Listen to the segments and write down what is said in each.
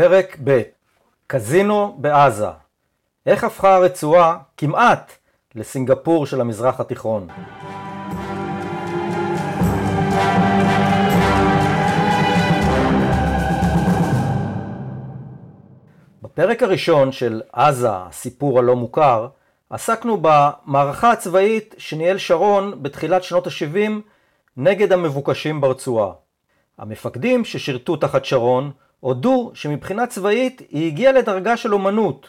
פרק ב' קזינו בעזה איך הפכה הרצועה כמעט לסינגפור של המזרח התיכון בפרק הראשון של עזה, הסיפור הלא מוכר, עסקנו במערכה הצבאית שניהל שרון בתחילת שנות ה-70 נגד המבוקשים ברצועה. המפקדים ששירתו תחת שרון הודו שמבחינה צבאית היא הגיעה לדרגה של אומנות,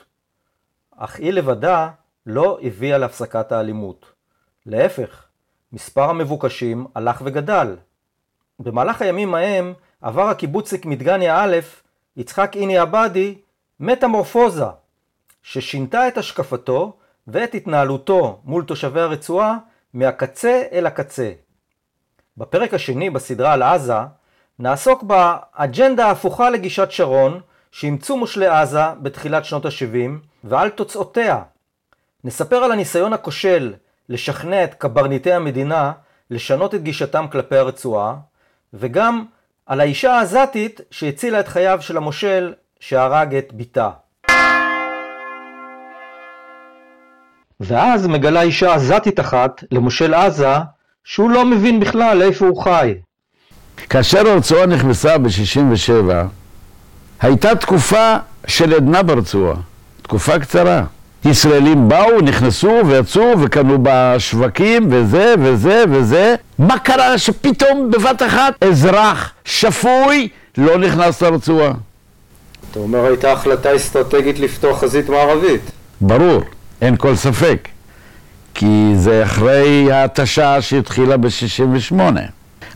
אך היא לבדה לא הביאה להפסקת האלימות. להפך, מספר המבוקשים הלך וגדל. במהלך הימים ההם עבר הקיבוצניק מדגניה א', יצחק איני עבדי, מטמורפוזה, ששינתה את השקפתו ואת התנהלותו מול תושבי הרצועה מהקצה אל הקצה. בפרק השני בסדרה על עזה נעסוק באג'נדה ההפוכה לגישת שרון שאימצו מושלי עזה בתחילת שנות ה-70 ועל תוצאותיה. נספר על הניסיון הכושל לשכנע את קברניטי המדינה לשנות את גישתם כלפי הרצועה וגם על האישה העזתית שהצילה את חייו של המושל שהרג את בתה. ואז מגלה אישה עזתית אחת למושל עזה שהוא לא מבין בכלל איפה הוא חי. כאשר הרצועה נכנסה ב-67, הייתה תקופה של עדנה ברצועה, תקופה קצרה. ישראלים באו, נכנסו ויצאו וקנו בשווקים וזה וזה וזה. מה קרה שפתאום בבת אחת אזרח שפוי לא נכנס לרצועה? אתה אומר הייתה החלטה אסטרטגית לפתוח חזית מערבית. ברור, אין כל ספק. כי זה אחרי ההתשה שהתחילה ב-68.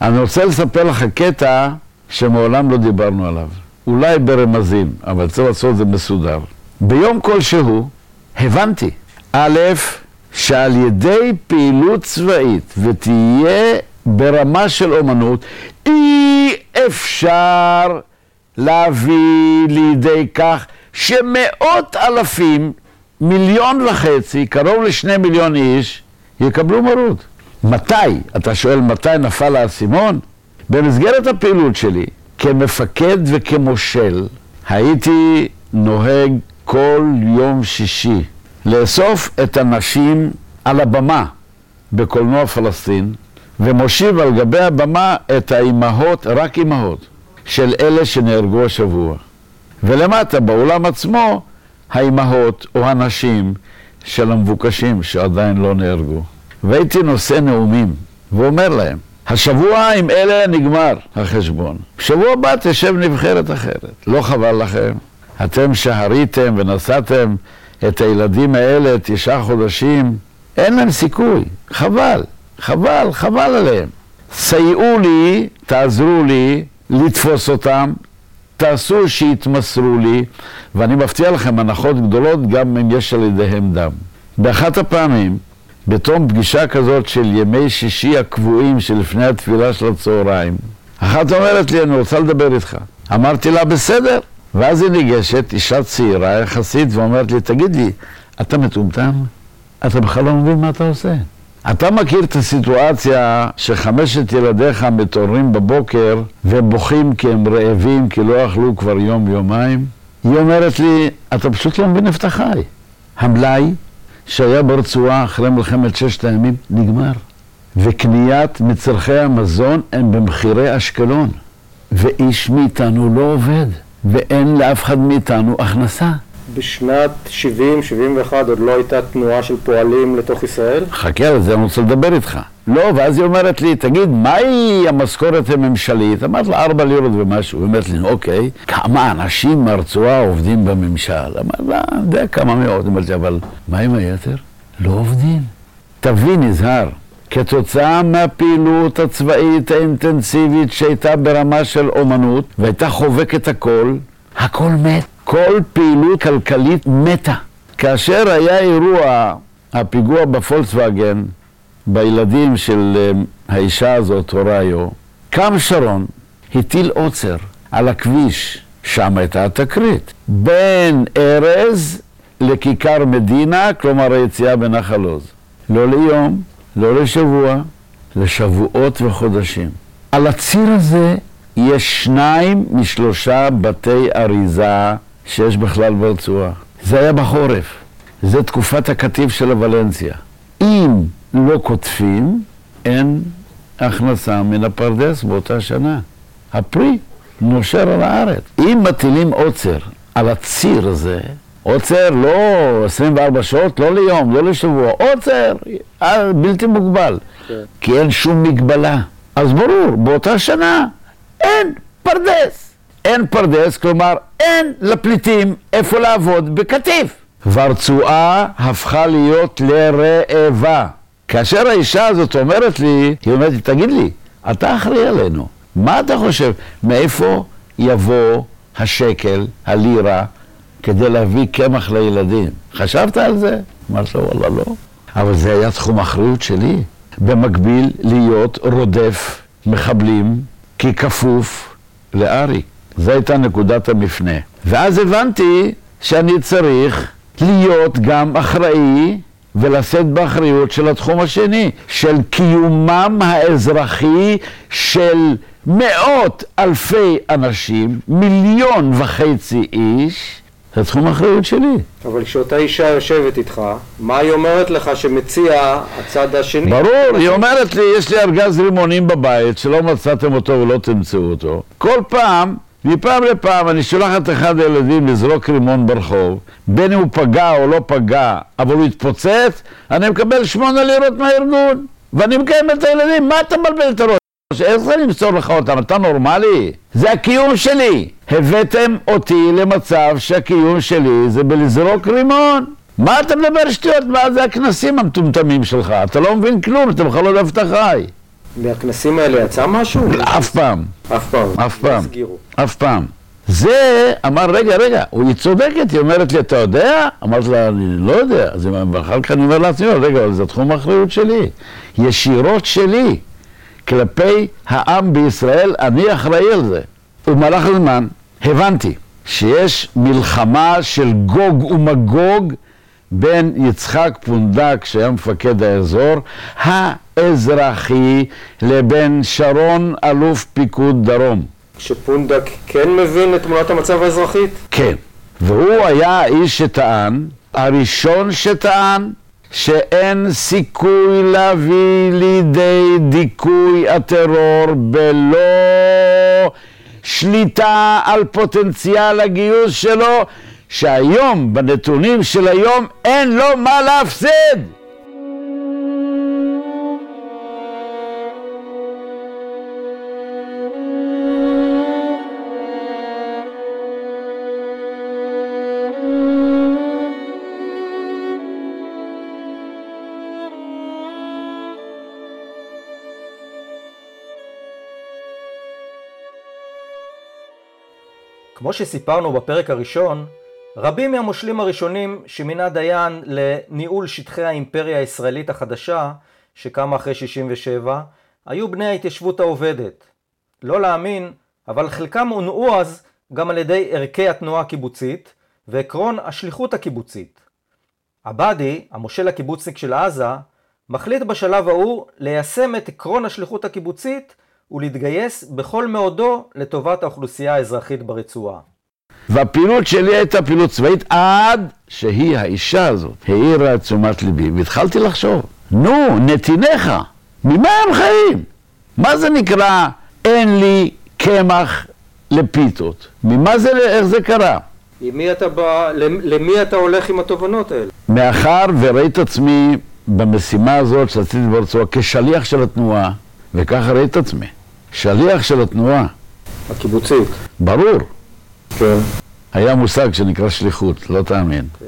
אני רוצה לספר לך קטע שמעולם לא דיברנו עליו. אולי ברמזים, אבל צריך לעשות את זה מסודר. ביום כלשהו הבנתי, א', שעל ידי פעילות צבאית ותהיה ברמה של אומנות, אי אפשר להביא לידי כך שמאות אלפים, מיליון וחצי, קרוב לשני מיליון איש, יקבלו מרות. מתי? אתה שואל מתי נפל האסימון? במסגרת הפעילות שלי, כמפקד וכמושל, הייתי נוהג כל יום שישי לאסוף את הנשים על הבמה בקולנוע פלסטין, ומושיב על גבי הבמה את האימהות, רק אימהות, של אלה שנהרגו השבוע. ולמטה, באולם עצמו, האימהות או הנשים של המבוקשים שעדיין לא נהרגו. והייתי נושא נאומים ואומר להם, השבוע עם אלה נגמר החשבון. בשבוע הבא תשב נבחרת אחרת. לא חבל לכם? אתם שהריתם ונסעתם את הילדים האלה תשעה חודשים, אין להם סיכוי. חבל, חבל, חבל עליהם. סייעו לי, תעזרו לי לתפוס אותם, תעשו שיתמסרו לי, ואני מבטיח לכם הנחות גדולות גם אם יש על ידיהם דם. באחת הפעמים בתום פגישה כזאת של ימי שישי הקבועים שלפני התפילה של הצהריים, אחת אומרת לי, אני רוצה לדבר איתך. אמרתי לה, בסדר. ואז היא ניגשת, אישה צעירה יחסית, ואומרת לי, תגיד לי, אתה מטומטם? אתה בכלל לא מבין מה אתה עושה. אתה מכיר את הסיטואציה שחמשת ילדיך מתעוררים בבוקר ובוכים כי הם רעבים, כי לא אכלו כבר יום-יומיים? היא אומרת לי, אתה פשוט לא מבין איפה אתה חי. המלאי שהיה ברצועה אחרי מלחמת ששת הימים נגמר. וקניית מצרכי המזון הם במחירי אשקלון. ואיש מאיתנו לא עובד, ואין לאף אחד מאיתנו הכנסה. בשנת 70-71 עוד לא הייתה תנועה של פועלים לתוך ישראל? חכה, על זה אני רוצה לדבר איתך. לא, ואז היא אומרת לי, תגיד, מהי המשכורת הממשלית? אמרת לה, ארבע לירות ומשהו. היא אומרת לי, אוקיי, כמה אנשים מהרצועה עובדים בממשל? אמרת לה, אני יודע כמה מאות. אמרתי, אבל מה עם היתר? לא עובדים. תבין, נזהר, כתוצאה מהפעילות הצבאית האינטנסיבית שהייתה ברמה של אומנות, והייתה חובקת הכל, הכל מת. כל פעילות כלכלית מתה. כאשר היה אירוע, הפיגוע בפולקסווגן, בילדים של אה, האישה הזאת, הוריו, קם שרון, הטיל עוצר על הכביש, שם הייתה התקרית, בין ארז לכיכר מדינה, כלומר היציאה בנחל עוז. לא ליום, לא לשבוע, לשבועות וחודשים. על הציר הזה יש שניים משלושה בתי אריזה שיש בכלל ברצועה. זה היה בחורף. זה תקופת הקטיף של הוולנסיה. אם לא קוטפים, אין הכנסה מן הפרדס באותה שנה. הפרי נושר על הארץ. אם מטילים עוצר על הציר הזה, עוצר לא 24 שעות, לא ליום, לא לשבוע, עוצר אה, בלתי מוגבל, כן. כי אין שום מגבלה. אז ברור, באותה שנה אין פרדס. אין פרדס, כלומר אין לפליטים איפה לעבוד בקטיף. והרצועה הפכה להיות לרעבה. כאשר האישה הזאת אומרת לי, היא אומרת לי, תגיד לי, אתה אחראי עלינו, מה אתה חושב, מאיפה יבוא השקל, הלירה, כדי להביא קמח לילדים? חשבת על זה? אמרת לו, וואלה, לא. אבל זה היה תחום האחריות שלי. במקביל, להיות רודף מחבלים ככפוף לאריק. זו הייתה נקודת המפנה. ואז הבנתי שאני צריך להיות גם אחראי ולשאת באחריות של התחום השני, של קיומם האזרחי של מאות אלפי אנשים, מיליון וחצי איש, זה תחום האחריות שלי. אבל כשאותה אישה יושבת איתך, מה היא אומרת לך שמציע הצד השני? ברור, היא אומרת לי, יש לי ארגז רימונים בבית, שלא מצאתם אותו ולא תמצאו אותו. כל פעם מפעם לפעם אני שולח את אחד הילדים לזרוק רימון ברחוב, בין אם הוא פגע או לא פגע, אבל הוא התפוצץ, אני מקבל שמונה לירות מהארגון, ואני מקיים את הילדים, מה אתה מבלבל את הראש? איך זה למסור לך אותם? אתה נורמלי? זה הקיום שלי. הבאתם אותי למצב שהקיום שלי זה בלזרוק רימון. מה אתה מדבר שטויות? מה זה הכנסים המטומטמים שלך? אתה לא מבין כלום, אתה בכלל לא יודע איפה אתה חי. מהכנסים האלה יצא משהו? אף פעם. אף פעם. אף פעם. אף פעם. זה, אמר, רגע, רגע, היא צודקת, היא אומרת לי, אתה יודע? אמרתי לה, אני לא יודע. אז אחר כך אני אומר לעצמי, רגע, זה תחום האחריות שלי. ישירות שלי. כלפי העם בישראל, אני אחראי על זה. ובמהלך הזמן הבנתי שיש מלחמה של גוג ומגוג בין יצחק פונדק, שהיה מפקד האזור, האזרחי, לבין שרון, אלוף פיקוד דרום. שפונדק כן מבין את תמונת המצב האזרחית? כן, והוא היה האיש שטען, הראשון שטען, שאין סיכוי להביא לידי דיכוי הטרור בלא שליטה על פוטנציאל הגיוס שלו שהיום, בנתונים של היום, אין לו מה להפסיד. כמו שסיפרנו בפרק הראשון, רבים מהמושלים הראשונים שמינה דיין לניהול שטחי האימפריה הישראלית החדשה, שקמה אחרי 67, היו בני ההתיישבות העובדת. לא להאמין, אבל חלקם הונעו אז גם על ידי ערכי התנועה הקיבוצית ועקרון השליחות הקיבוצית. עבאדי, המושל הקיבוצניק של עזה, מחליט בשלב ההוא ליישם את עקרון השליחות הקיבוצית ולהתגייס בכל מאודו לטובת האוכלוסייה האזרחית ברצועה. והפעילות שלי הייתה פעילות צבאית עד שהיא, האישה הזאת, העירה את תשומת ליבי, והתחלתי לחשוב, נו, נתיניך, ממה הם חיים? מה זה נקרא אין לי קמח לפיתות? ממה זה, איך זה קרה? למי אתה, בא, למי אתה הולך עם התובנות האלה? מאחר וראיתי את עצמי במשימה הזאת שעשיתי ברצועה כשליח של התנועה, וככה ראיתי את עצמי, שליח של התנועה. הקיבוצית. ברור. כן. היה מושג שנקרא שליחות, לא תאמין. כן.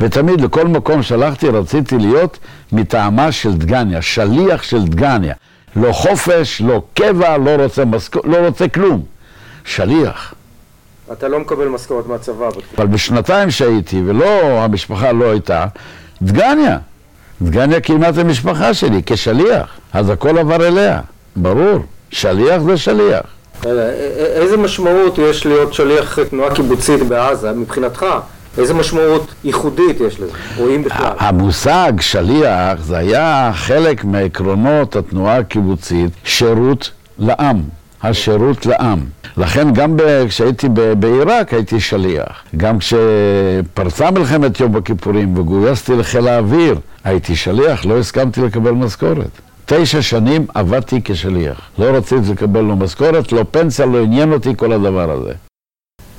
ותמיד לכל מקום שהלכתי רציתי להיות מטעמה של דגניה, שליח של דגניה. לא חופש, לא קבע, לא רוצה, משכ... לא רוצה כלום. שליח. אתה לא מקבל משכורת מהצבא. אבל בשנתיים שהייתי, ולא, המשפחה לא הייתה, דגניה. דגניה קיימה את המשפחה שלי כשליח, אז הכל עבר אליה, ברור. שליח זה שליח. איזה משמעות יש להיות שליח תנועה קיבוצית בעזה מבחינתך? איזה משמעות ייחודית יש לזה, או אם בכלל? המושג שליח זה היה חלק מעקרונות התנועה הקיבוצית, שירות לעם. השירות לעם. לכן גם כשהייתי בעיראק הייתי שליח. גם כשפרצה מלחמת יום הכיפורים וגויסתי לחיל האוויר, הייתי שליח, לא הסכמתי לקבל משכורת. תשע שנים עבדתי כשליח. לא רציתי לקבל לו משכורת, לא פנסיה, לא עניין אותי כל הדבר הזה.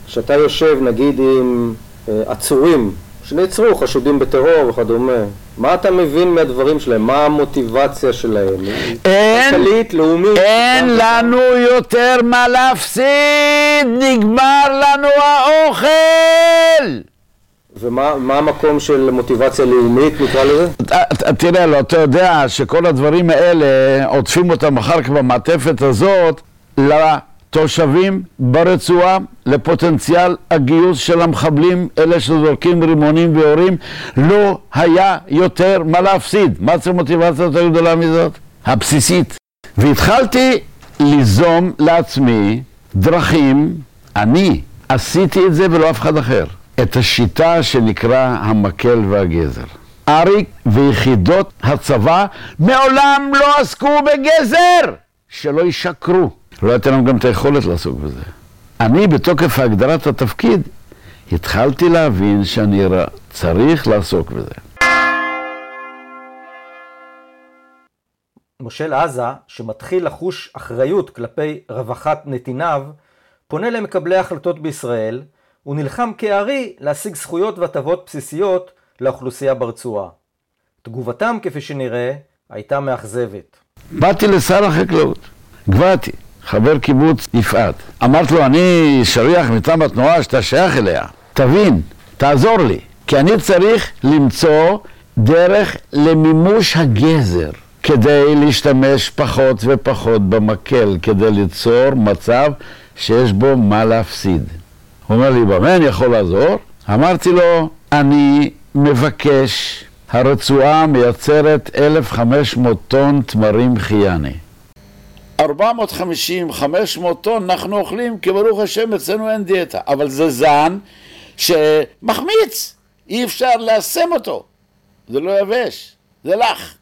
כשאתה יושב נגיד עם אה, עצורים שנעצרו, חשודים בטרור וכדומה, מה אתה מבין מהדברים שלהם? מה המוטיבציה שלהם? אין, כלכלית, לאומית? אין לנו יותר מה להפסיד! נגמר לנו האוכל! ומה המקום של מוטיבציה לאומית, נקרא לזה? תראה, לא, אתה יודע שכל הדברים האלה, עוטפים אותם אחר כך במעטפת הזאת, תושבים ברצועה לפוטנציאל הגיוס של המחבלים, אלה שזורקים רימונים ויורים, לא היה יותר מה להפסיד. מה צריך מוטיבציה יותר גדולה מזאת? הבסיסית. והתחלתי ליזום לעצמי דרכים, אני עשיתי את זה ולא אף אחד אחר, את השיטה שנקרא המקל והגזר. אריק ויחידות הצבא מעולם לא עסקו בגזר! שלא ישקרו. לא הייתה לנו גם את היכולת לעסוק בזה. אני, בתוקף הגדרת התפקיד, התחלתי להבין שאני צריך לעסוק בזה. מושל עזה, שמתחיל לחוש אחריות כלפי רווחת נתיניו, פונה למקבלי ההחלטות בישראל, ונלחם כארי להשיג זכויות והטבות בסיסיות לאוכלוסייה ברצועה. תגובתם, כפי שנראה, הייתה מאכזבת. באתי לשר החקלאות, גבעתי. חבר קיבוץ יפעת. אמרת לו, אני שליח מטעם התנועה שאתה שייך אליה. תבין, תעזור לי, כי אני צריך למצוא דרך למימוש הגזר. כדי להשתמש פחות ופחות במקל, כדי ליצור מצב שיש בו מה להפסיד. הוא אומר לי, במה אני יכול לעזור? אמרתי לו, אני מבקש, הרצועה מייצרת 1,500 טון תמרים חייני. 450-500 טון אנחנו אוכלים, כי ברוך השם אצלנו אין דיאטה. אבל זה זן שמחמיץ, אי אפשר ליישם אותו. זה לא יבש, זה לך.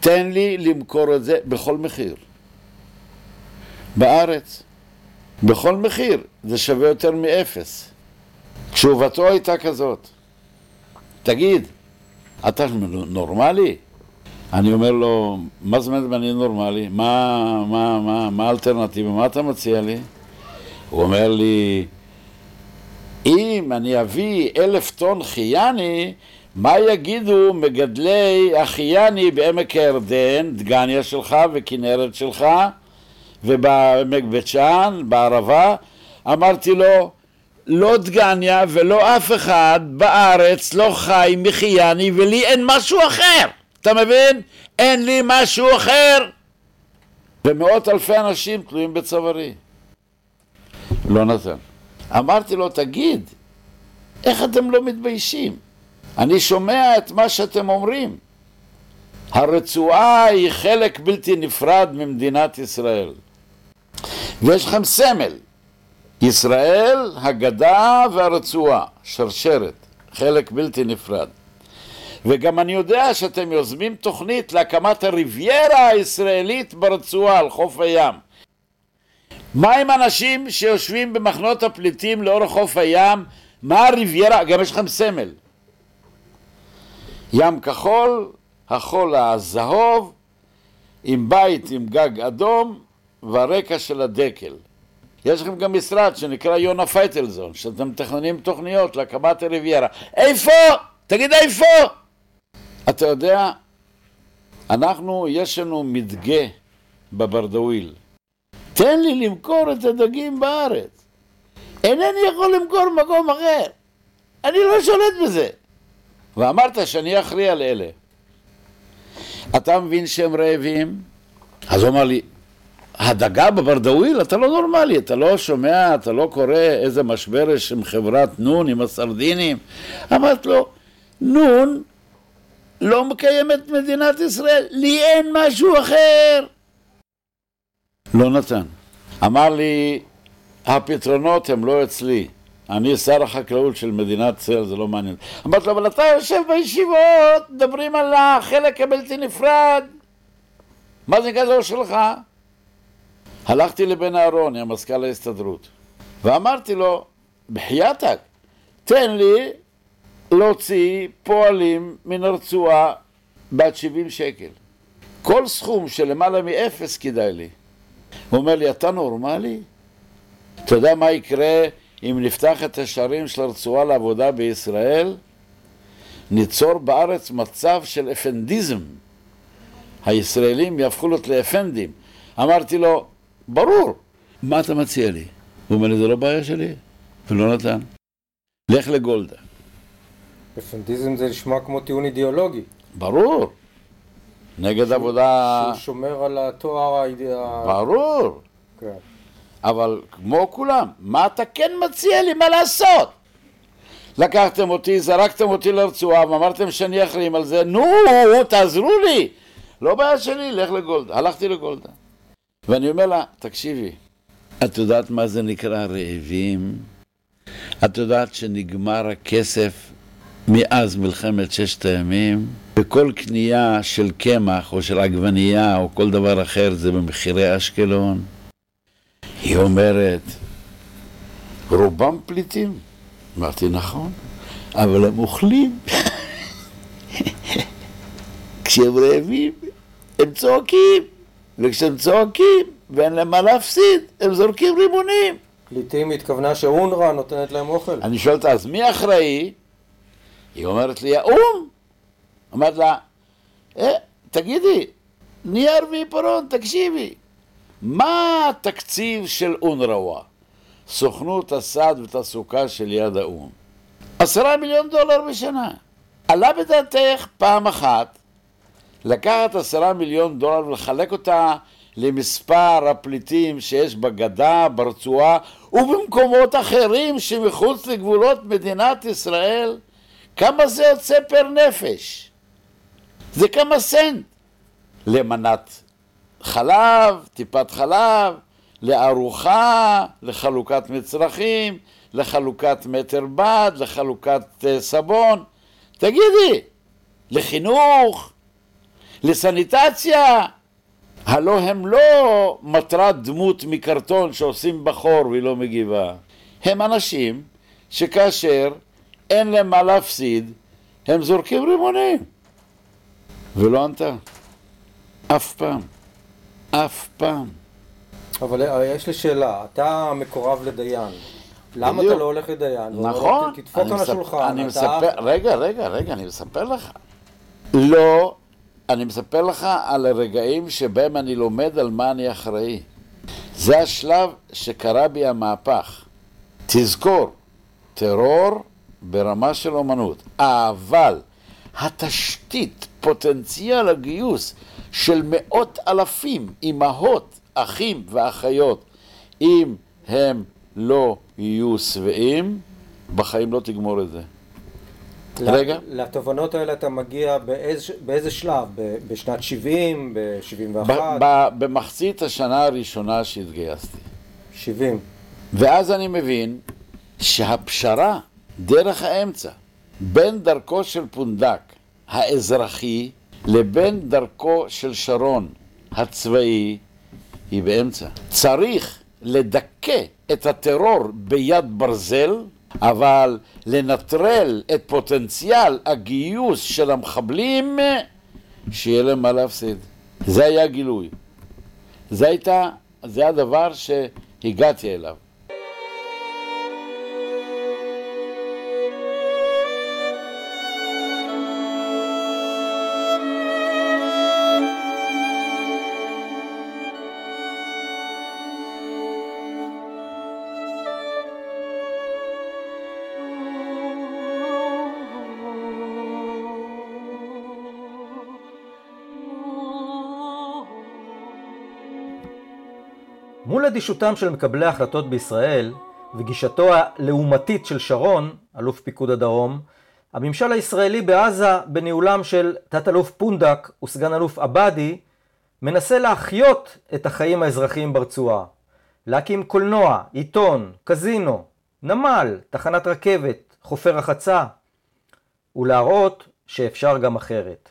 תן לי למכור את זה בכל מחיר. בארץ, בכל מחיר, זה שווה יותר מאפס. תשובתו הייתה כזאת, תגיד, אתה נורמלי? אני אומר לו, מה זאת אומרת אני נורמלי? מה, מה, מה, מה האלטרנטיבה? מה אתה מציע לי? הוא אומר לי, אם אני אביא אלף טון חייני, מה יגידו מגדלי החייני בעמק הירדן, דגניה שלך וכנרת שלך, ובעמק בית שאן, בערבה? אמרתי לו, לא דגניה ולא אף אחד בארץ לא חי מחייני ולי אין משהו אחר. אתה מבין? אין לי משהו אחר. ומאות אלפי אנשים תלויים בצווארי. לא נתן. אמרתי לו, תגיד, איך אתם לא מתביישים? אני שומע את מה שאתם אומרים. הרצועה היא חלק בלתי נפרד ממדינת ישראל. ויש לכם סמל, ישראל, הגדה והרצועה, שרשרת, חלק בלתי נפרד. וגם אני יודע שאתם יוזמים תוכנית להקמת הריביירה הישראלית ברצועה על חוף הים. מה עם אנשים שיושבים במחנות הפליטים לאורך חוף הים? מה הריביירה? גם יש לכם סמל. ים כחול, החול הזהוב, עם בית עם גג אדום והרקע של הדקל. יש לכם גם משרד שנקרא יונה פייטלזון, שאתם מתכננים תוכניות להקמת הריביירה. איפה? תגיד איפה? אתה יודע, אנחנו, יש לנו מדגה בברדוויל. תן לי למכור את הדגים בארץ. אינני יכול למכור במקום אחר. אני לא שולט בזה. ואמרת שאני אכריע לאלה. אתה מבין שהם רעבים? אז הוא אמר לי, הדגה בברדוויל? אתה לא נורמלי, אתה לא שומע, אתה לא קורא איזה משבר יש עם חברת נון, עם הסרדינים? אמרת לו, נון לא מקיים את מדינת ישראל, לי אין משהו אחר. לא נתן. אמר לי, הפתרונות הם לא אצלי. אני שר החקלאות של מדינת ישראל, זה לא מעניין. אמרתי לו, אבל אתה יושב בישיבות, מדברים על החלק הבלתי נפרד. מה זה גדול שלך? הלכתי לבן אהרוני, המזכ"ל ההסתדרות, ואמרתי לו, בחייתק, תן לי להוציא פועלים מן הרצועה בעד 70 שקל. כל סכום של למעלה מאפס כדאי לי. הוא אומר לי, אתה נורמלי? אתה יודע מה יקרה אם נפתח את השערים של הרצועה לעבודה בישראל? ניצור בארץ מצב של אפנדיזם. הישראלים יהפכו להיות לאפנדים. אמרתי לו, ברור, מה אתה מציע לי? הוא אומר לי, זה לא בעיה שלי, ולא נתן. לך לגולדה. אפנדיזם זה נשמע כמו טיעון אידיאולוגי. ברור. נגד שהוא- עבודה... שהוא שומר על התואר האידיאולוגי. ברור. כן. אבל כמו כולם, מה אתה כן מציע לי? מה לעשות? לקחתם אותי, זרקתם אותי לרצועה ואמרתם שאני אחראים על זה, נו, תעזרו לי! לא בעיה שלי, לך לגולדה. הלכתי לגולדה. ואני אומר לה, תקשיבי, את יודעת מה זה נקרא רעבים? את יודעת שנגמר הכסף מאז מלחמת ששת הימים? וכל קנייה של קמח או של עגבנייה או כל דבר אחר זה במחירי אשקלון? היא אומרת, רובם פליטים. אמרתי, נכון, אבל הם אוכלים. כשהם רעבים, הם צועקים, וכשהם צועקים ואין להם מה להפסיד, הם זורקים רימונים. פליטים התכוונה שאונר"א נותנת להם אוכל. אני שואל אותה, אז מי אחראי? היא אומרת לי, האו"ם. אמרת לה, אה, תגידי, נייר ועיפרון, תקשיבי, מה התקציב של אונר"א, סוכנות הסעד ותעסוקה של יד האו"ם? עשרה מיליון דולר בשנה. עלה בדעתך פעם אחת לקחת עשרה מיליון דולר ולחלק אותה למספר הפליטים שיש בגדה, ברצועה ובמקומות אחרים שמחוץ לגבולות מדינת ישראל? כמה זה יוצא פר נפש? זה כמה סנט. למנת חלב, טיפת חלב, לארוחה, לחלוקת מצרכים, לחלוקת מטר בד, לחלוקת uh, סבון. תגידי, לחינוך, לסניטציה. הלא הם לא מטרת דמות מקרטון שעושים בחור והיא לא מגיבה. הם אנשים שכאשר אין להם מה להפסיד, הם זורקים רימונים. ולא ענתה. אף פעם. אף פעם. אבל אה, יש לי שאלה, אתה מקורב לדיין. למה בדיוק. אתה לא הולך לדיין? נכון. תדפוק על השולחן. אני אתה- מספר, רגע, רגע, רגע, אני מספר לך. לא, אני מספר לך על הרגעים שבהם אני לומד על מה אני אחראי. זה השלב שקרה בי המהפך. תזכור, טרור ברמה של אומנות, אבל התשתית, פוטנציאל הגיוס של מאות אלפים, אמהות, אחים ואחיות, אם הם לא יהיו שבעים, בחיים לא תגמור את זה. רגע. לתובנות האלה אתה מגיע באיזה, באיזה שלב? ב- בשנת 70? ב-71? ב- ב- במחצית השנה הראשונה שהתגייסתי. 70. ואז אני מבין שהפשרה, דרך האמצע, בין דרכו של פונדק האזרחי לבין דרכו של שרון הצבאי, היא באמצע. צריך לדכא את הטרור ביד ברזל, אבל לנטרל את פוטנציאל הגיוס של המחבלים, שיהיה להם מה להפסיד. זה היה הגילוי. זה הייתה, זה הדבר שהגעתי אליו. מול אדישותם של מקבלי ההחלטות בישראל וגישתו הלעומתית של שרון, אלוף פיקוד הדרום, הממשל הישראלי בעזה בניהולם של תת-אלוף פונדק וסגן אלוף עבאדי מנסה להחיות את החיים האזרחיים ברצועה. להקים קולנוע, עיתון, קזינו, נמל, תחנת רכבת, חופי רחצה, ולהראות שאפשר גם אחרת.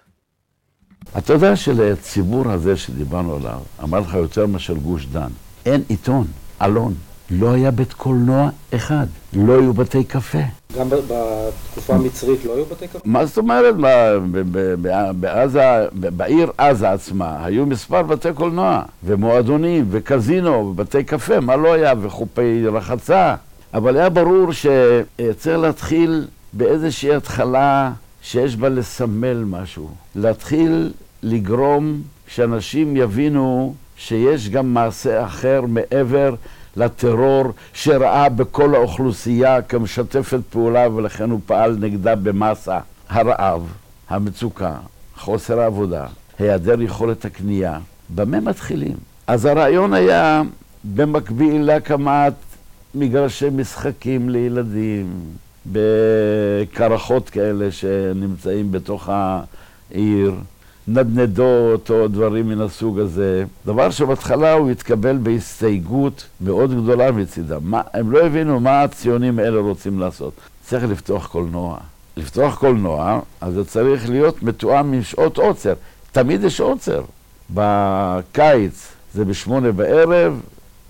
אתה יודע שלציבור הזה שדיברנו עליו, אמר לך יותר מאשר גוש דן. אין עיתון, אלון. לא היה בית קולנוע אחד, לא היו בתי קפה. גם בתקופה המצרית לא היו בתי קפה? מה זאת אומרת? בעזה, בעיר עזה עצמה, היו מספר בתי קולנוע, ומועדונים, וקזינו, ובתי קפה, מה לא היה? וחופי רחצה. אבל היה ברור שצריך להתחיל באיזושהי התחלה שיש בה לסמל משהו. להתחיל לגרום שאנשים יבינו שיש גם מעשה אחר מעבר לטרור שראה בכל האוכלוסייה כמשתפת פעולה ולכן הוא פעל נגדה במסה. הרעב, המצוקה, חוסר העבודה, היעדר יכולת הקנייה. במה מתחילים? אז הרעיון היה במקביל להקמת מגרשי משחקים לילדים, בקרחות כאלה שנמצאים בתוך העיר. נדנדות או דברים מן הסוג הזה. דבר שבהתחלה הוא התקבל בהסתייגות מאוד גדולה מצידם. מה, הם לא הבינו מה הציונים האלה רוצים לעשות. צריך לפתוח קולנוע. לפתוח קולנוע, אז זה צריך להיות מתואם עם שעות עוצר. תמיד יש עוצר. בקיץ זה בשמונה בערב,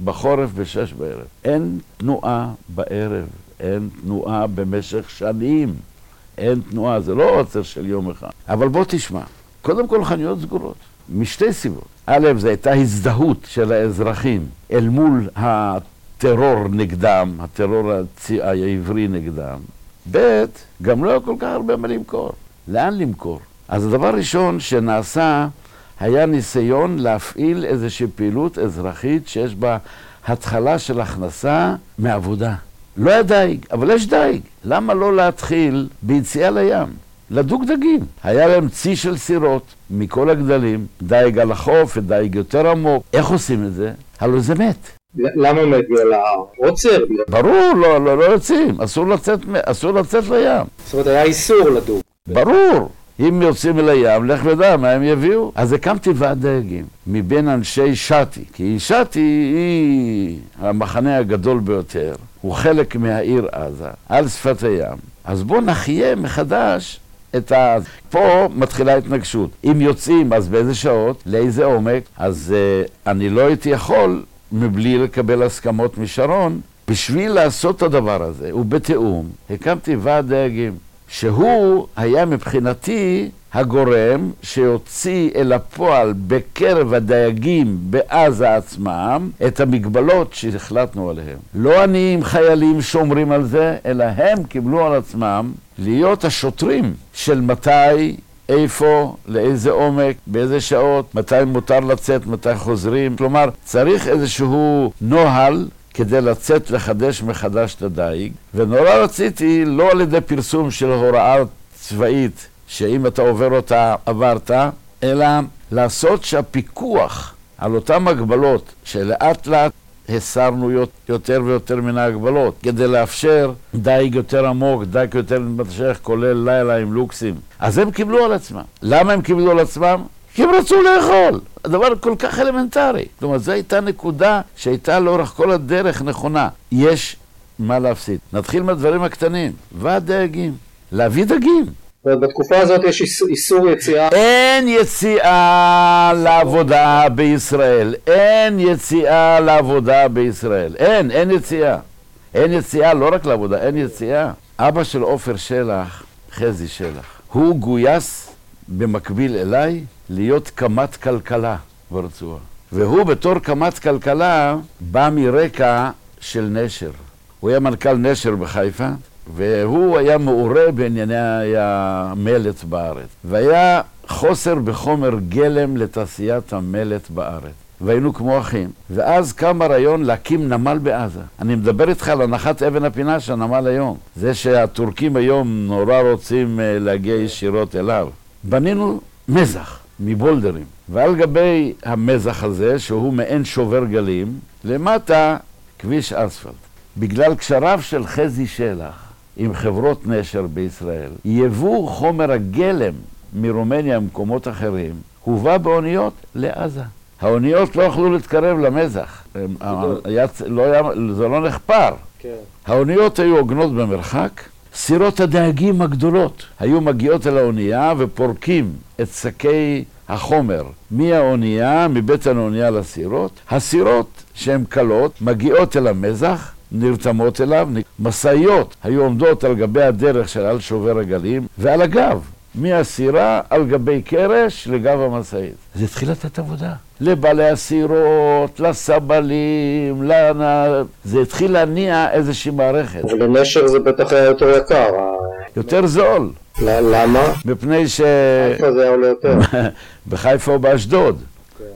בחורף בשש בערב. אין תנועה בערב, אין תנועה במשך שנים. אין תנועה, זה לא עוצר של יום אחד. אבל בוא תשמע. קודם כל חנויות סגורות, משתי סיבות. א', זו הייתה הזדהות של האזרחים אל מול הטרור נגדם, הטרור. העברי נגדם. ב', גם לא היה כל כך הרבה מה למכור. לאן למכור? אז הדבר הראשון שנעשה היה ניסיון להפעיל איזושהי פעילות אזרחית שיש בה התחלה של הכנסה מעבודה. לא היה דייג, אבל יש דייג. למה לא להתחיל ביציאה לים? לדוג דגים. היה להם צי של סירות מכל הגדלים, דייג על החוף ודייג יותר עמוק. איך עושים את זה? הלוא זה מת. למה מת? בגלל העוצר? ברור, לא, לא, לא יוצאים, אסור לצאת, אסור לצאת לים. זאת אומרת, היה איסור לדוג. ברור. אם יוצאים אל הים, לך ודע מה הם יביאו. אז הקמתי ועד דייגים מבין אנשי שתי, כי שתי היא המחנה הגדול ביותר, הוא חלק מהעיר עזה, על שפת הים. אז בואו נחיה מחדש את ה... פה מתחילה התנגשות. אם יוצאים, אז באיזה שעות? לאיזה עומק? אז uh, אני לא הייתי יכול, מבלי לקבל הסכמות משרון, בשביל לעשות את הדבר הזה, ובתיאום, הקמתי ועד דייגים, שהוא היה מבחינתי הגורם שיוציא אל הפועל בקרב הדייגים בעזה עצמם את המגבלות שהחלטנו עליהן. לא אני עם חיילים שומרים על זה, אלא הם קיבלו על עצמם להיות השוטרים של מתי, איפה, לאיזה עומק, באיזה שעות, מתי מותר לצאת, מתי חוזרים. כלומר, צריך איזשהו נוהל כדי לצאת לחדש מחדש את הדייג, ונורא רציתי, לא על ידי פרסום של הוראה צבאית, שאם אתה עובר אותה עברת, אלא לעשות שהפיקוח על אותן הגבלות שלאט לאט הסרנו יותר ויותר מן ההגבלות, כדי לאפשר דייג יותר עמוק, דייג יותר מתמשך, כולל לילה עם לוקסים. אז הם קיבלו על עצמם. למה הם קיבלו על עצמם? כי הם רצו לאכול. הדבר כל כך אלמנטרי. כלומר, זו הייתה נקודה שהייתה לאורך כל הדרך נכונה. יש מה להפסיד. נתחיל מהדברים הקטנים. ועד דייגים. להביא דגים. בתקופה הזאת יש איסור יציאה? אין יציאה לעבודה בישראל. אין יציאה לעבודה בישראל. אין, אין יציאה. אין יציאה לא רק לעבודה, אין יציאה. אבא של עופר שלח, חזי שלח, הוא גויס במקביל אליי להיות קמ"ט כלכלה ברצועה. והוא בתור קמ"ט כלכלה בא מרקע של נשר. הוא היה מנכ"ל נשר בחיפה, והוא היה מעורה בענייני המלט בארץ. והיה חוסר בחומר גלם לתעשיית המלט בארץ. והיינו כמו אחים. ואז קם הרעיון להקים נמל בעזה. אני מדבר איתך על הנחת אבן הפינה של הנמל היום. זה שהטורקים היום נורא רוצים אה, להגיע ישירות אליו. בנינו מזח מבולדרים, ועל גבי המזח הזה, שהוא מעין שובר גלים, למטה כביש אספלט. בגלל קשריו של חזי שלח עם חברות נשר בישראל, יבוא חומר הגלם מרומניה ומקומות אחרים, הובא באוניות לעזה. האוניות לא יכלו להתקרב למזח, היה, לא היה, זה לא נחפר. כן. האוניות היו הוגנות במרחק, סירות הדייגים הגדולות היו מגיעות אל האונייה ופורקים את שקי החומר מהאונייה, מבטן האונייה לסירות. הסירות שהן קלות מגיעות אל המזח, נרתמות אליו, משאיות היו עומדות על גבי הדרך של על שובר הגלים, ועל הגב, מהסירה על גבי קרש לגב המשאית. זה התחיל לתת עבודה. לבעלי הסירות, לסבלים, לנ... זה התחיל להניע איזושהי מערכת. אבל לנשר זה בטח היה יותר יקר. יותר זול. למה? מפני ש... איפה זה היה עולה יותר? בחיפה או באשדוד.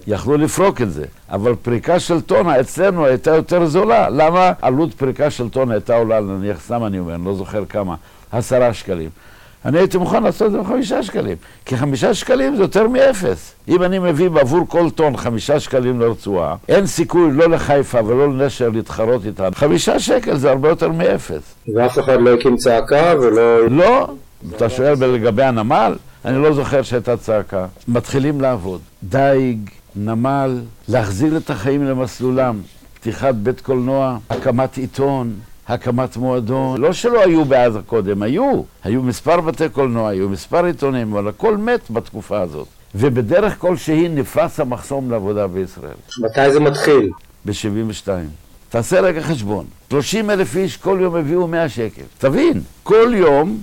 כן. יכלו לפרוק את זה, אבל פריקה של טונה אצלנו הייתה יותר זולה. למה עלות פריקה של טונה הייתה עולה, נניח, סתם אני אומר, אני לא זוכר כמה, עשרה שקלים. אני הייתי מוכן לעשות את זה בחמישה שקלים, כי חמישה שקלים זה יותר מאפס. אם אני מביא בעבור כל טון חמישה שקלים לרצועה, אין סיכוי לא לחיפה ולא לנשר להתחרות איתנו. חמישה שקל זה הרבה יותר מאפס. ואף אחד לא הקים צעקה ולא... לא. אתה שואל לגבי הנמל? אני לא זוכר שהייתה צעקה. מתחילים לעבוד. דייג, נמל, להחזיר את החיים למסלולם. פתיחת בית קולנוע, הקמת עיתון, הקמת מועדון. לא שלא היו בעזה קודם, היו. היו מספר בתי קולנוע, היו מספר עיתונים, אבל הכל מת בתקופה הזאת. ובדרך כלשהי נפרס המחסום לעבודה בישראל. מתי זה מתחיל? ב-72. תעשה רגע חשבון. 30 אלף איש כל יום הביאו 100 שקל. תבין, כל יום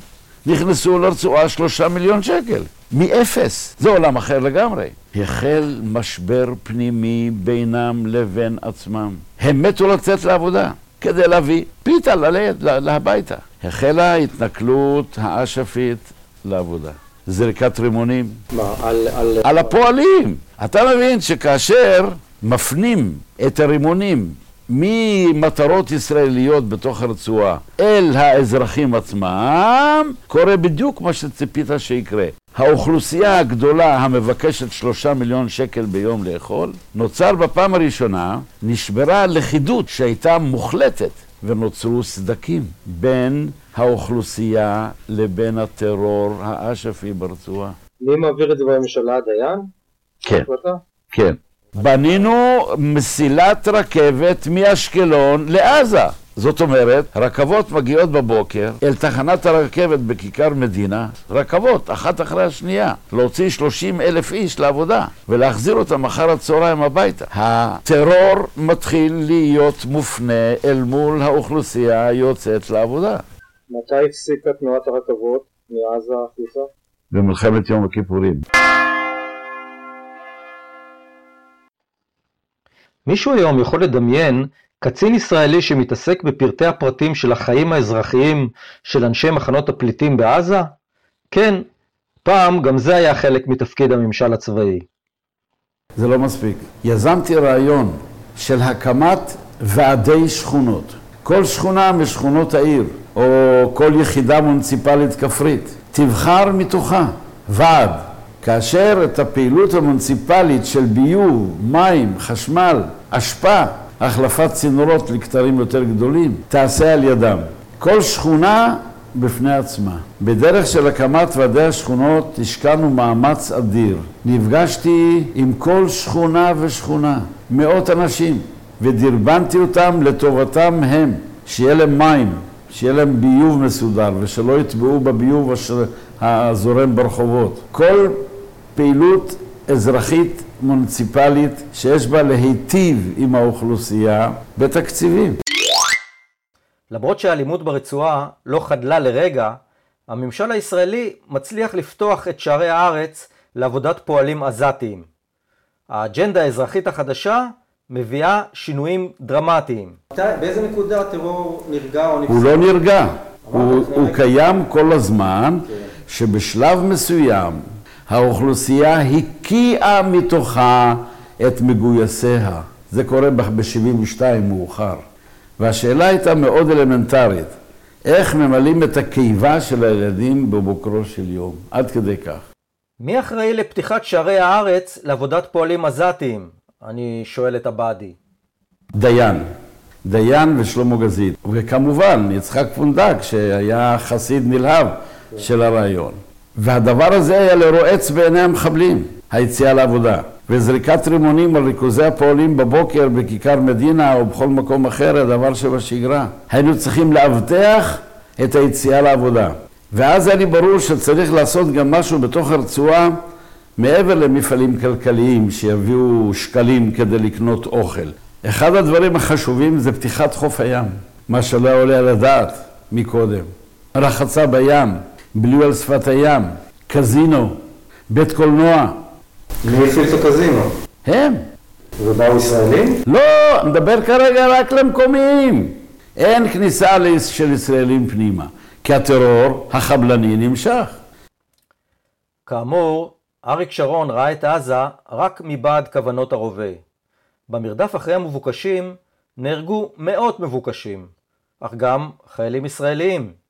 נכנסו לרצועה שלושה מיליון שקל. מאפס. זה עולם אחר לגמרי. החל משבר פנימי בינם לבין עצמם. הם מתו לצאת לעבודה. כדי להביא פיתה להביתה. החלה ההתנכלות האשפית לעבודה. זריקת רימונים. מה, על... על... על הפועלים. אתה מבין שכאשר מפנים את הרימונים ממטרות ישראליות בתוך הרצועה אל האזרחים עצמם, קורה בדיוק מה שציפית שיקרה. האוכלוסייה הגדולה המבקשת שלושה מיליון שקל ביום לאכול, נוצר בפעם הראשונה, נשברה הלכידות שהייתה מוחלטת, ונוצרו סדקים בין האוכלוסייה לבין הטרור האשפי ברצועה. מי מעביר את זה בממשלה, דיין? כן, כן. בנינו מסילת רכבת מאשקלון לעזה. זאת אומרת, רכבות מגיעות בבוקר אל תחנת הרכבת בכיכר מדינה, רכבות, אחת אחרי השנייה, להוציא 30 אלף איש לעבודה ולהחזיר אותם אחר הצהריים הביתה. הטרור מתחיל להיות מופנה אל מול האוכלוסייה היוצאת לעבודה. מתי הפסיקה תנועת הרכבות מעזה החוצה? במלחמת יום הכיפורים. מישהו היום יכול לדמיין קצין ישראלי שמתעסק בפרטי הפרטים של החיים האזרחיים של אנשי מחנות הפליטים בעזה? כן, פעם גם זה היה חלק מתפקיד הממשל הצבאי. זה לא מספיק. יזמתי רעיון של הקמת ועדי שכונות. כל שכונה משכונות העיר, או כל יחידה מוניציפלית כפרית, תבחר מתוכה ועד, כאשר את הפעילות המוניציפלית של ביוב, מים, חשמל, אשפה, החלפת צינורות לכתרים יותר גדולים, תעשה על ידם. כל שכונה בפני עצמה. בדרך של הקמת ועדי השכונות השקענו מאמץ אדיר. נפגשתי עם כל שכונה ושכונה, מאות אנשים, ודרבנתי אותם לטובתם הם, שיהיה להם מים, שיהיה להם ביוב מסודר, ושלא יטבעו בביוב הזורם ברחובות. כל פעילות אזרחית מוניציפלית שיש בה להיטיב עם האוכלוסייה בתקציבים. למרות שהאלימות ברצועה לא חדלה לרגע, הממשל הישראלי מצליח לפתוח את שערי הארץ לעבודת פועלים עזתיים. האג'נדה האזרחית החדשה מביאה שינויים דרמטיים. באיזה נקודה הטרור נרגע או נפסק? הוא לא נרגע, הוא, הוא קיים כל הזמן, כן. שבשלב מסוים האוכלוסייה הקיאה מתוכה את מגויסיה. זה קורה ב-72 מאוחר. והשאלה הייתה מאוד אלמנטרית, איך ממלאים את הקיבה של הילדים בבוקרו של יום, עד כדי כך. מי אחראי לפתיחת שערי הארץ לעבודת פועלים עזתיים? אני שואל את הבאדי. דיין. דיין ושלמה גזית. וכמובן, יצחק פונדק, שהיה חסיד נלהב של הרעיון. והדבר הזה היה לרועץ בעיני המחבלים, היציאה לעבודה. וזריקת רימונים על ריכוזי הפועלים בבוקר בכיכר מדינה או בכל מקום אחר, הדבר שבשגרה. היינו צריכים לאבטח את היציאה לעבודה. ואז היה לי ברור שצריך לעשות גם משהו בתוך הרצועה מעבר למפעלים כלכליים שיביאו שקלים כדי לקנות אוכל. אחד הדברים החשובים זה פתיחת חוף הים, מה שלא עולה על הדעת מקודם. רחצה בים, בילוי על שפת הים, קזינו, בית קולנוע. מי הפעיל את הקזינו? הם. ובאו ישראלים? לא, מדבר כרגע רק למקומיים. אין כניסה של ישראלים פנימה, כי הטרור החבלני נמשך. כאמור, אריק שרון ראה את עזה רק מבעד כוונות הרובה. במרדף אחרי המבוקשים נהרגו מאות מבוקשים, אך גם חיילים ישראליים.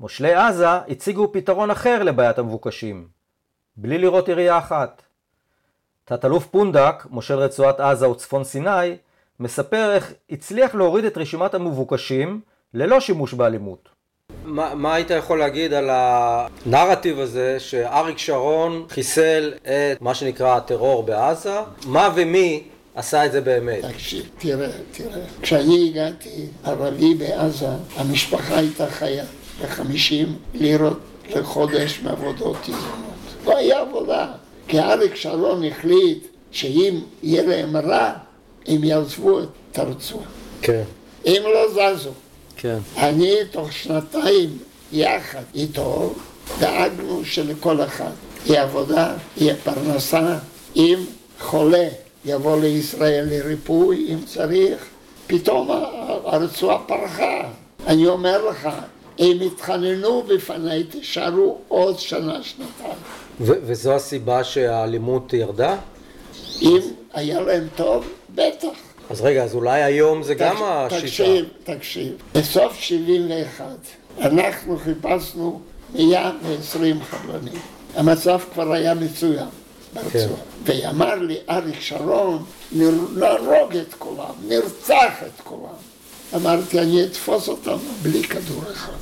מושלי עזה הציגו פתרון אחר לבעיית המבוקשים, בלי לראות ירייה אחת. תת-אלוף פונדק, מושל רצועת עזה וצפון סיני, מספר איך הצליח להוריד את רשימת המבוקשים ללא שימוש באלימות. מה, מה היית יכול להגיד על הנרטיב הזה שאריק שרון חיסל את מה שנקרא הטרור בעזה? מה ומי עשה את זה באמת? תקשיב, תראה, תראה. כשאני הגעתי ערבי בעזה, המשפחה הייתה חיה בחמישים לירות לחודש מעבודות יזומות. לא היה עבודה, כי אריק שרון החליט שאם יהיה להם רע, הם יעזבו את הרצועה. כן. אם לא זזו. כן. אני תוך שנתיים יחד איתו דאגנו שלכל אחד יהיה עבודה, יהיה פרנסה, אם חולה יבוא לישראל לריפוי אם צריך, פתאום הרצועה פרחה. אני אומר לך, הם התחננו בפניי, תישארו עוד שנה, שנתיים. וזו הסיבה שהאלימות ירדה? אם היה להם טוב, בטח. אז רגע, אז אולי היום זה גם השיטה. תקשיב, תקשיב. בסוף 71 אנחנו חיפשנו 120 חבלנים. המצב כבר היה מצוין. כן. ואמר לי אריק שרון, נהרוג את כולם, נרצח את כולם. אמרתי, אני אתפוס אותם בלי כדור אחד.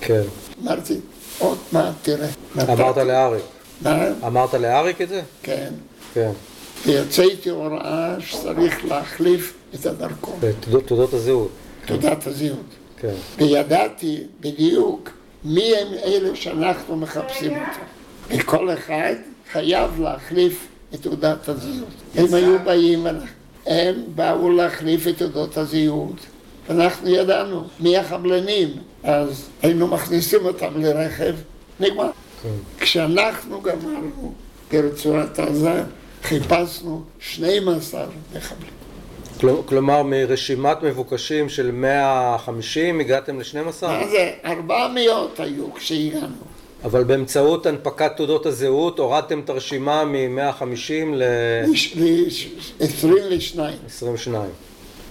כן. אמרתי, עוד מעט תראה. אמרת לאריק. מה? אמרת לאריק את זה? כן. כן. ויוצאתי הוראה שצריך להחליף את הדרכון. תעודות הזהות. תעודת הזהות. כן. וידעתי בדיוק מי הם אלה שאנחנו מחפשים אותם. וכל אחד חייב להחליף את תעודת הזהות. הם היו באים, הם באו להחליף את תעודות הזהות. אנחנו ידענו מי החבלנים, אז היינו מכניסים אותם לרכב, נגמר. כן. כשאנחנו גמרנו ברצועת עזה, חיפשנו 12 מחבלים. כלומר, מרשימת מבוקשים של 150 הגעתם ל-12? מה זה? 400 היו כשהגענו. אבל באמצעות הנפקת תעודות הזהות הורדתם את הרשימה מ-150 ל... 22. 22.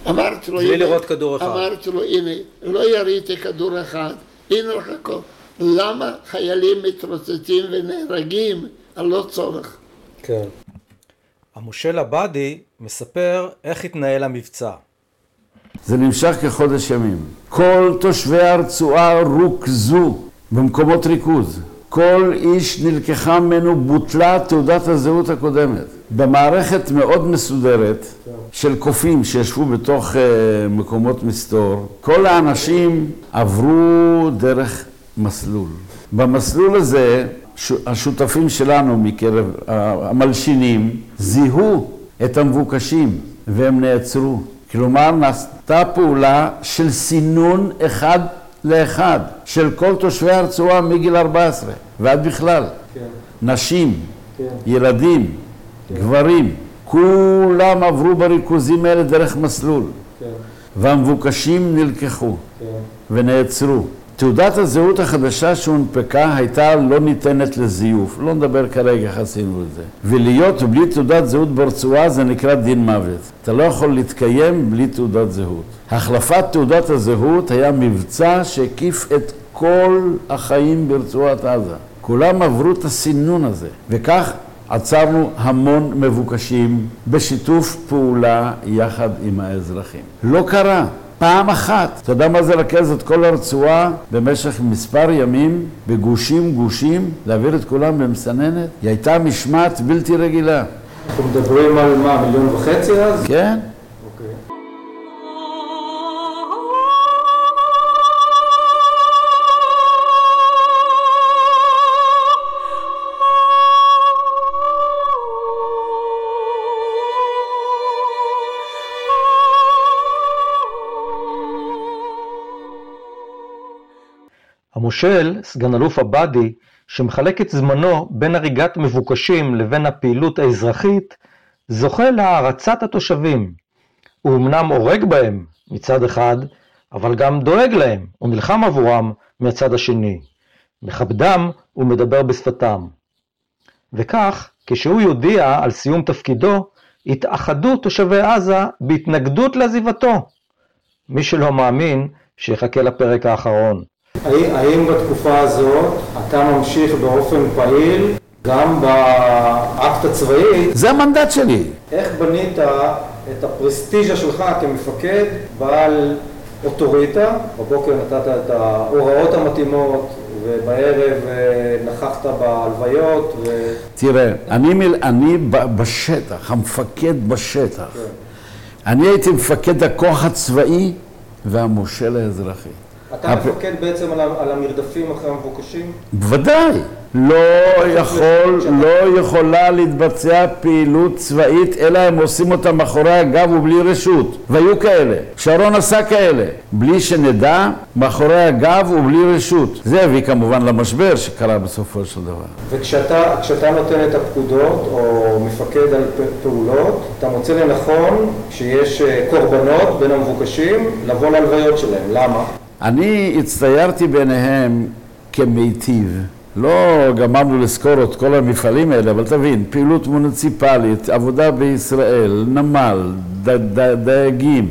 אמרתי לו, בלי לראות כדור אחד. אמרתי לו, הנה, לא יריתי כדור אחד, הנה לך הכל. למה חיילים מתרוצצים ונהרגים על לא צורך? כן. המושל עבאדי מספר איך התנהל המבצע. זה נמשך כחודש ימים. כל תושבי הרצועה רוכזו במקומות ריכוז. כל איש נלקחה ממנו, בוטלה תעודת הזהות הקודמת. במערכת מאוד מסודרת של קופים שישבו בתוך uh, מקומות מסתור, כל האנשים עברו דרך מסלול. במסלול הזה השותפים שלנו מקרב המלשינים זיהו את המבוקשים והם נעצרו. כלומר, נעשתה פעולה של סינון אחד לאחד של כל תושבי הרצועה מגיל 14 ועד בכלל. כן. נשים, כן. ילדים, כן. גברים, כולם עברו בריכוזים האלה דרך מסלול. כן. והמבוקשים נלקחו כן. ונעצרו. תעודת הזהות החדשה שהונפקה הייתה לא ניתנת לזיוף, לא נדבר כרגע איך עשינו את זה. ולהיות בלי תעודת זהות ברצועה זה נקרא דין מוות. אתה לא יכול להתקיים בלי תעודת זהות. החלפת תעודת הזהות היה מבצע שהקיף את כל החיים ברצועת עזה. כולם עברו את הסינון הזה, וכך עצרנו המון מבוקשים בשיתוף פעולה יחד עם האזרחים. לא קרה. פעם אחת. אתה יודע מה זה רכז את כל הרצועה במשך מספר ימים, בגושים גושים, להעביר את כולם במסננת? היא הייתה משמעת בלתי רגילה. אנחנו מדברים על מה, מיליון וחצי אז? כן. המושל, סגן אלוף עבאדי, שמחלק את זמנו בין הריגת מבוקשים לבין הפעילות האזרחית, זוכה להערצת התושבים. הוא אמנם הורג בהם מצד אחד, אבל גם דואג להם ונלחם עבורם מהצד השני. מכבדם ומדבר בשפתם. וכך, כשהוא יודיע על סיום תפקידו, התאחדו תושבי עזה בהתנגדות לעזיבתו. מי שלא מאמין, שיחכה לפרק האחרון. האם בתקופה הזאת אתה ממשיך באופן פעיל גם באקט הצבאי? זה המנדט שלי. איך בנית את הפרסטיז'ה שלך כמפקד בעל אוטוריטה? בבוקר נתת את ההוראות המתאימות ובערב אה, נכחת בהלוויות ו... תראה, אני, מל... אני בשטח, המפקד בשטח. כן. אני הייתי מפקד הכוח הצבאי והמושל האזרחי. אתה מפקד בעצם על המרדפים אחרי המבוקשים? בוודאי. לא יכול, לא יכולה להתבצע פעילות צבאית, אלא הם עושים אותה מאחורי הגב ובלי רשות. והיו כאלה. שרון עשה כאלה. בלי שנדע, מאחורי הגב ובלי רשות. זה הביא כמובן למשבר שקרה בסופו של דבר. וכשאתה נותן את הפקודות, או מפקד על פעולות, אתה מוצא לנכון שיש אה, קורבנות בין המבוקשים, לבוא להלוויות שלהם. למה? אני הצטיירתי ביניהם כמיטיב. לא גמרנו לזכור את כל המפעלים האלה, אבל תבין, פעילות מוניציפלית, עבודה בישראל, נמל, דייגים,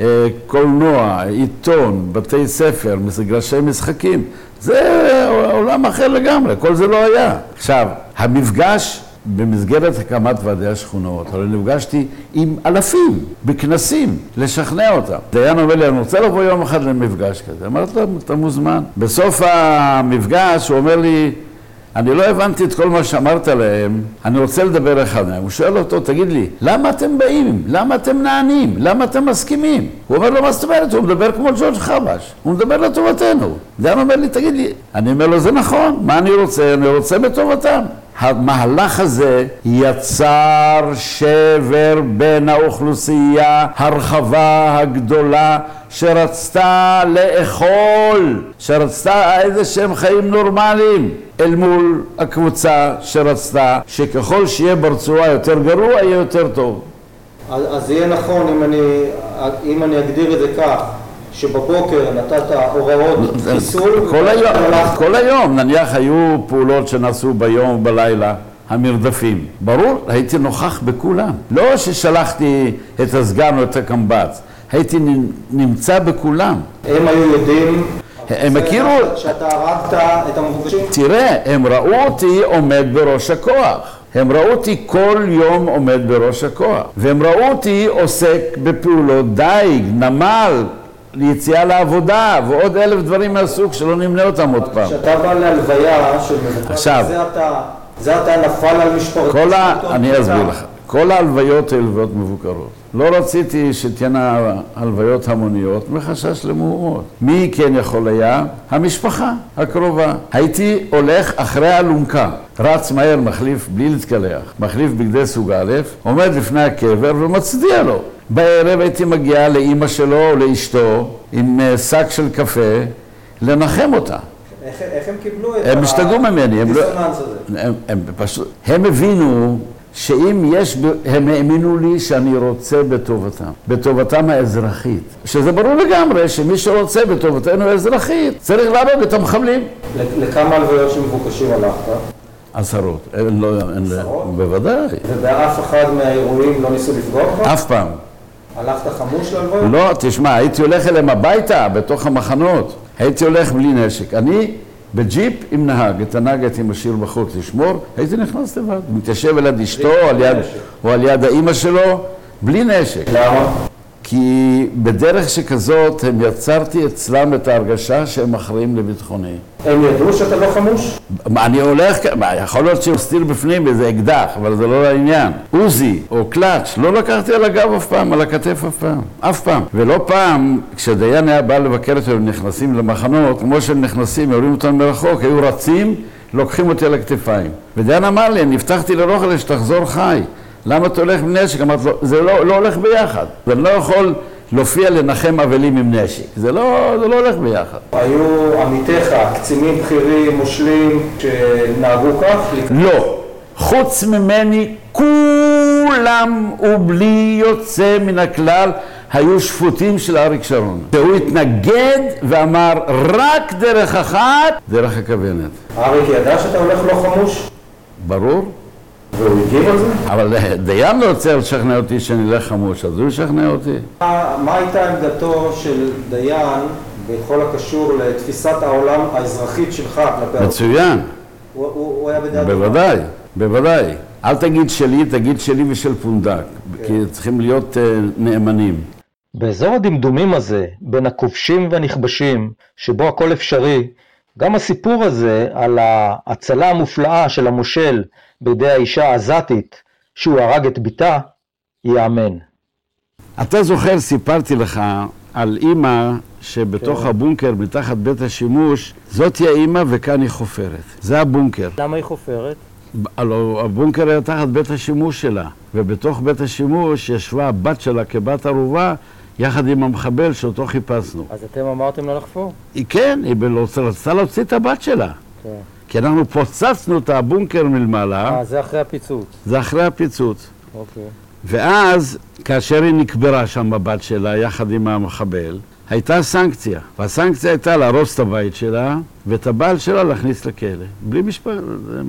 אה, קולנוע, עיתון, בתי ספר, מגרשי משחקים, זה עולם אחר לגמרי, כל זה לא היה. עכשיו, המפגש במסגרת הקמת ועדי השכונות, הרי נפגשתי עם אלפים בכנסים, לשכנע אותם. דיין אומר לי, אני רוצה לבוא יום אחד למפגש כזה. אמרתי לו, אתה מוזמן. בסוף המפגש הוא אומר לי, אני לא הבנתי את כל מה שאמרת להם, אני רוצה לדבר אחד מהם. הוא שואל אותו, תגיד לי, למה אתם באים? למה אתם נענים? למה אתם מסכימים? הוא אומר לו, מה זאת אומרת? הוא מדבר כמו ג'ורג' חבש, הוא מדבר לטובתנו. דיין אומר לי, תגיד לי, אני אומר לו, זה נכון, מה אני רוצה? אני רוצה בטובתם. המהלך הזה יצר שבר בין האוכלוסייה הרחבה הגדולה שרצתה לאכול, שרצתה איזה שהם חיים נורמליים אל מול הקבוצה שרצתה שככל שיהיה ברצועה יותר גרוע יהיה יותר טוב. אז, אז יהיה נכון אם אני, אם אני אגדיר את זה כך שבבוקר נתת הוראות חיסול? כל היום, כל היום, נניח היו פעולות שנעשו ביום ובלילה. המרדפים. ברור, הייתי נוכח בכולם. לא ששלחתי את הסגן או את הקמב"ץ, הייתי נמצא בכולם. הם היו יודעים... הם הכירו... שאתה הרגת את המבוקשים? תראה, הם ראו אותי עומד בראש הכוח. הם ראו אותי כל יום עומד בראש הכוח. והם ראו אותי עוסק בפעולות דייג, נמל, ליציאה לעבודה, ועוד אלף דברים מהסוג שלא נמנה אותם עוד פעם. כשאתה בא להלוויה של מבוקר, זה אתה, זה אתה נפל על משפחות. כל ה... אני אסביר לך. כל ההלוויות הן הלוויות מבוקרות. לא רציתי שתהיינה הלוויות המוניות מחשש למהומות. מי כן יכול היה? המשפחה הקרובה. הייתי הולך אחרי האלונקה, רץ מהר, מחליף, בלי להתקלח, מחליף בגדי סוג א', עומד לפני הקבר ומצדיע לו. בערב הייתי מגיע לאימא שלו או לאשתו עם אה, שק של קפה לנחם אותה. איך, איך הם קיבלו את הם השתגעו ממני, הם לא... הזה? הם, הם פשוט... הם הבינו שאם יש, הם האמינו לי שאני רוצה בטובתם, בטובתם האזרחית. שזה ברור לגמרי שמי שרוצה בטובתנו האזרחית צריך להרוג את המחבלים. לכמה הלוויות שמבוקשים הלכת? עשרות. אין, לא, אין, עשרות? בוודאי. ובאף אחד מהאירועים לא ניסו לפגוע בך? אף פעם. הלכת חמוש להלוויות? לא, תשמע, הייתי הולך אליהם הביתה, בתוך המחנות. הייתי הולך בלי נשק. אני בג'יפ עם נהג, את הנהג הייתי משאיר בחוץ לשמור, הייתי נכנס לבד. מתיישב על יד אשתו או על יד, או על יד האימא שלו, בלי נשק. למה? כי בדרך שכזאת הם יצרתי אצלם את ההרגשה שהם אחראים לביטחוני. הם ידעו שאתה לא חמוש? אני הולך, יכול להיות שהוא סתיר בפנים באיזה אקדח, אבל זה לא העניין. עוזי או קלאץ', לא לקחתי על הגב אף פעם, על הכתף אף פעם. אף פעם. ולא פעם, כשדיין היה בא לבקר אותם, הם נכנסים למחנות, כמו שהם נכנסים, יורים אותם מרחוק, היו רצים, לוקחים אותי על הכתפיים. ודיין אמר לי, אני הבטחתי לרוחלה שתחזור חי. למה אתה הולך בנשק? אמרתי לו, זה לא, לא הולך ביחד. ואני לא יכול להופיע לנחם אבלים עם נשק. זה לא, זה לא הולך ביחד. היו עמיתיך, קצינים בכירים, מושלים, שנהגו כך? לא. חוץ ממני, כולם ובלי יוצא מן הכלל היו שפוטים של אריק שרון. והוא התנגד ואמר רק דרך אחת, דרך הכוונת. אריק ידע שאתה הולך לא חמוש? ברור. והוא הגיב על זה? אבל דיין לא רוצה לשכנע אותי שאני אלך חמוש, אז הוא ישכנע אותי. מה, הייתה עמדתו של דיין בכל הקשור לתפיסת העולם האזרחית שלך כלפי... מצוין. הוא, הוא, הוא היה בדעת... בוודאי, בוודאי. אל תגיד שלי, תגיד שלי ושל פונדק, כי צריכים להיות uh, נאמנים. באזור הדמדומים הזה, בין הכובשים והנכבשים, שבו הכל אפשרי, גם הסיפור הזה על ההצלה המופלאה של המושל בידי האישה העזתית, שהוא הרג את בתה, ייאמן. אתה זוכר, סיפרתי לך על אימא שבתוך כן. הבונקר, מתחת בית השימוש, זאתי האימא וכאן היא חופרת. זה הבונקר. למה היא חופרת? הלוא הבונקר היה תחת בית השימוש שלה, ובתוך בית השימוש ישבה הבת שלה כבת ערובה יחד עם המחבל שאותו חיפשנו. אז אתם אמרתם לה לחפור? היא כן, היא רצתה להוציא את הבת שלה. כן. כי אנחנו פוצצנו את הבונקר מלמעלה. אה, זה אחרי הפיצוץ. זה אחרי הפיצוץ. אוקיי. ואז, כאשר היא נקברה שם בבת שלה, יחד עם המחבל, הייתה סנקציה. והסנקציה הייתה להרוס את הבית שלה, ואת הבעל שלה להכניס לכלא. בלי משפט,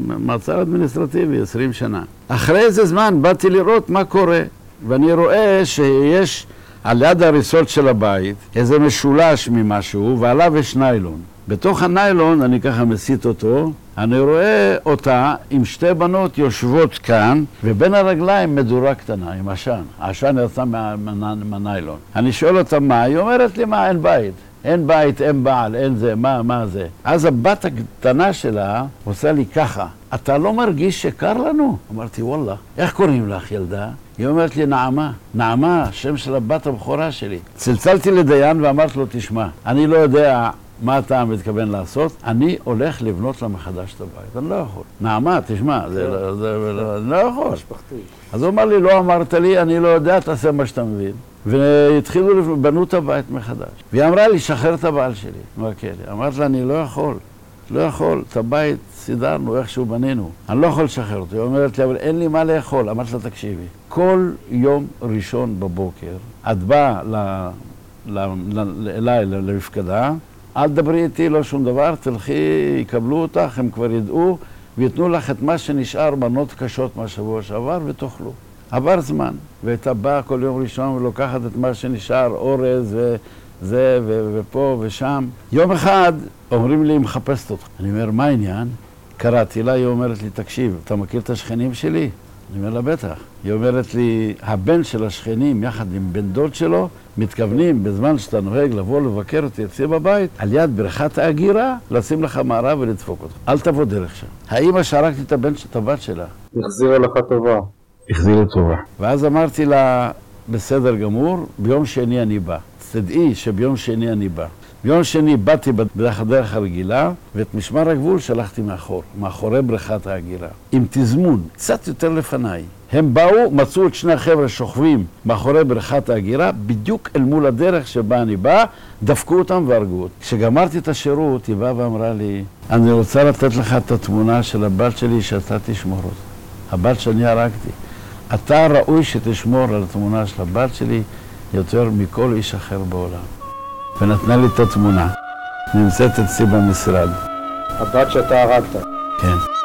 מעצר אדמיניסטרטיבי, 20 שנה. אחרי איזה זמן באתי לראות מה קורה, ואני רואה שיש על יד ההריסות של הבית איזה משולש ממשהו, ועליו יש ניילון. בתוך הניילון, אני ככה מסיט אותו, אני רואה אותה עם שתי בנות יושבות כאן, ובין הרגליים מדורה קטנה עם עשן. העשן יצא מהניילון. אני שואל אותה מה, היא אומרת לי מה, אין בית. אין בית, אין בעל, אין זה, מה, מה זה. אז הבת הקטנה שלה עושה לי ככה, אתה לא מרגיש שקר לנו? אמרתי, וואלה, איך קוראים לך, ילדה? היא אומרת לי, נעמה. נעמה, שם של הבת הבכורה שלי. צלצלתי לדיין ואמרתי לו, תשמע, אני לא יודע מה אתה מתכוון לעשות? אני הולך לבנות לה מחדש את הבית. אני לא יכול. נעמה, תשמע, זה, לא, זה, זה, אני לא יכול. אז הוא אמר לי, לא אמרת לי, אני לא יודע, תעשה מה שאתה מבין. והתחילו, בנו את הבית מחדש. והיא אמרה לי, שחרר את הבעל שלי מהכלא. אמרתי לה, אני לא יכול, לא יכול, את הבית סידרנו, איכשהו בנינו. אני לא יכול לשחרר אותו. היא אומרת לי, אבל אין לי מה לאכול. אמרתי לה, תקשיבי, כל יום ראשון בבוקר, את באה אליי למפקדה, אל תדברי איתי, לא שום דבר, תלכי, יקבלו אותך, הם כבר ידעו, וייתנו לך את מה שנשאר, מנות קשות מהשבוע שעבר, ותאכלו. עבר זמן, והייתה באה כל יום ראשון ולוקחת את מה שנשאר, אורז וזה, ו- ופה ושם. יום אחד אומרים לי, היא מחפשת אותך. אני אומר, מה העניין? קראתי לה, היא אומרת לי, תקשיב, אתה מכיר את השכנים שלי? אני אומר לה, בטח. היא אומרת לי, הבן של השכנים, יחד עם בן דוד שלו, מתכוונים בזמן שאתה נוהג לבוא לבקר אותי אצלי בבית, על יד בריכת ההגירה, לשים לך מערה ולדפוק אותך. אל תבוא דרך שם. האמא שהרגתי את הבן, את הבת שלה. החזירה לך טובה. החזירה טובה. ואז אמרתי לה, בסדר גמור, ביום שני אני בא. תדעי שביום שני אני בא. ביום שני באתי בדרך הדרך הרגילה, ואת משמר הגבול שלחתי מאחור, מאחורי בריכת ההגירה. עם תזמון, קצת יותר לפניי. הם באו, מצאו את שני החבר'ה שוכבים מאחורי בריכת ההגירה, בדיוק אל מול הדרך שבה אני בא, דפקו אותם והרגו אותי. כשגמרתי את השירות, היא באה ואמרה לי, אני רוצה לתת לך את התמונה של הבת שלי שאתה תשמור אותה. הבת שאני הרגתי. אתה ראוי שתשמור על התמונה של הבת שלי יותר מכל איש אחר בעולם. ונתנה לי את התמונה. נמצאת אצלי במשרד. הבת שאתה הרגת. כן.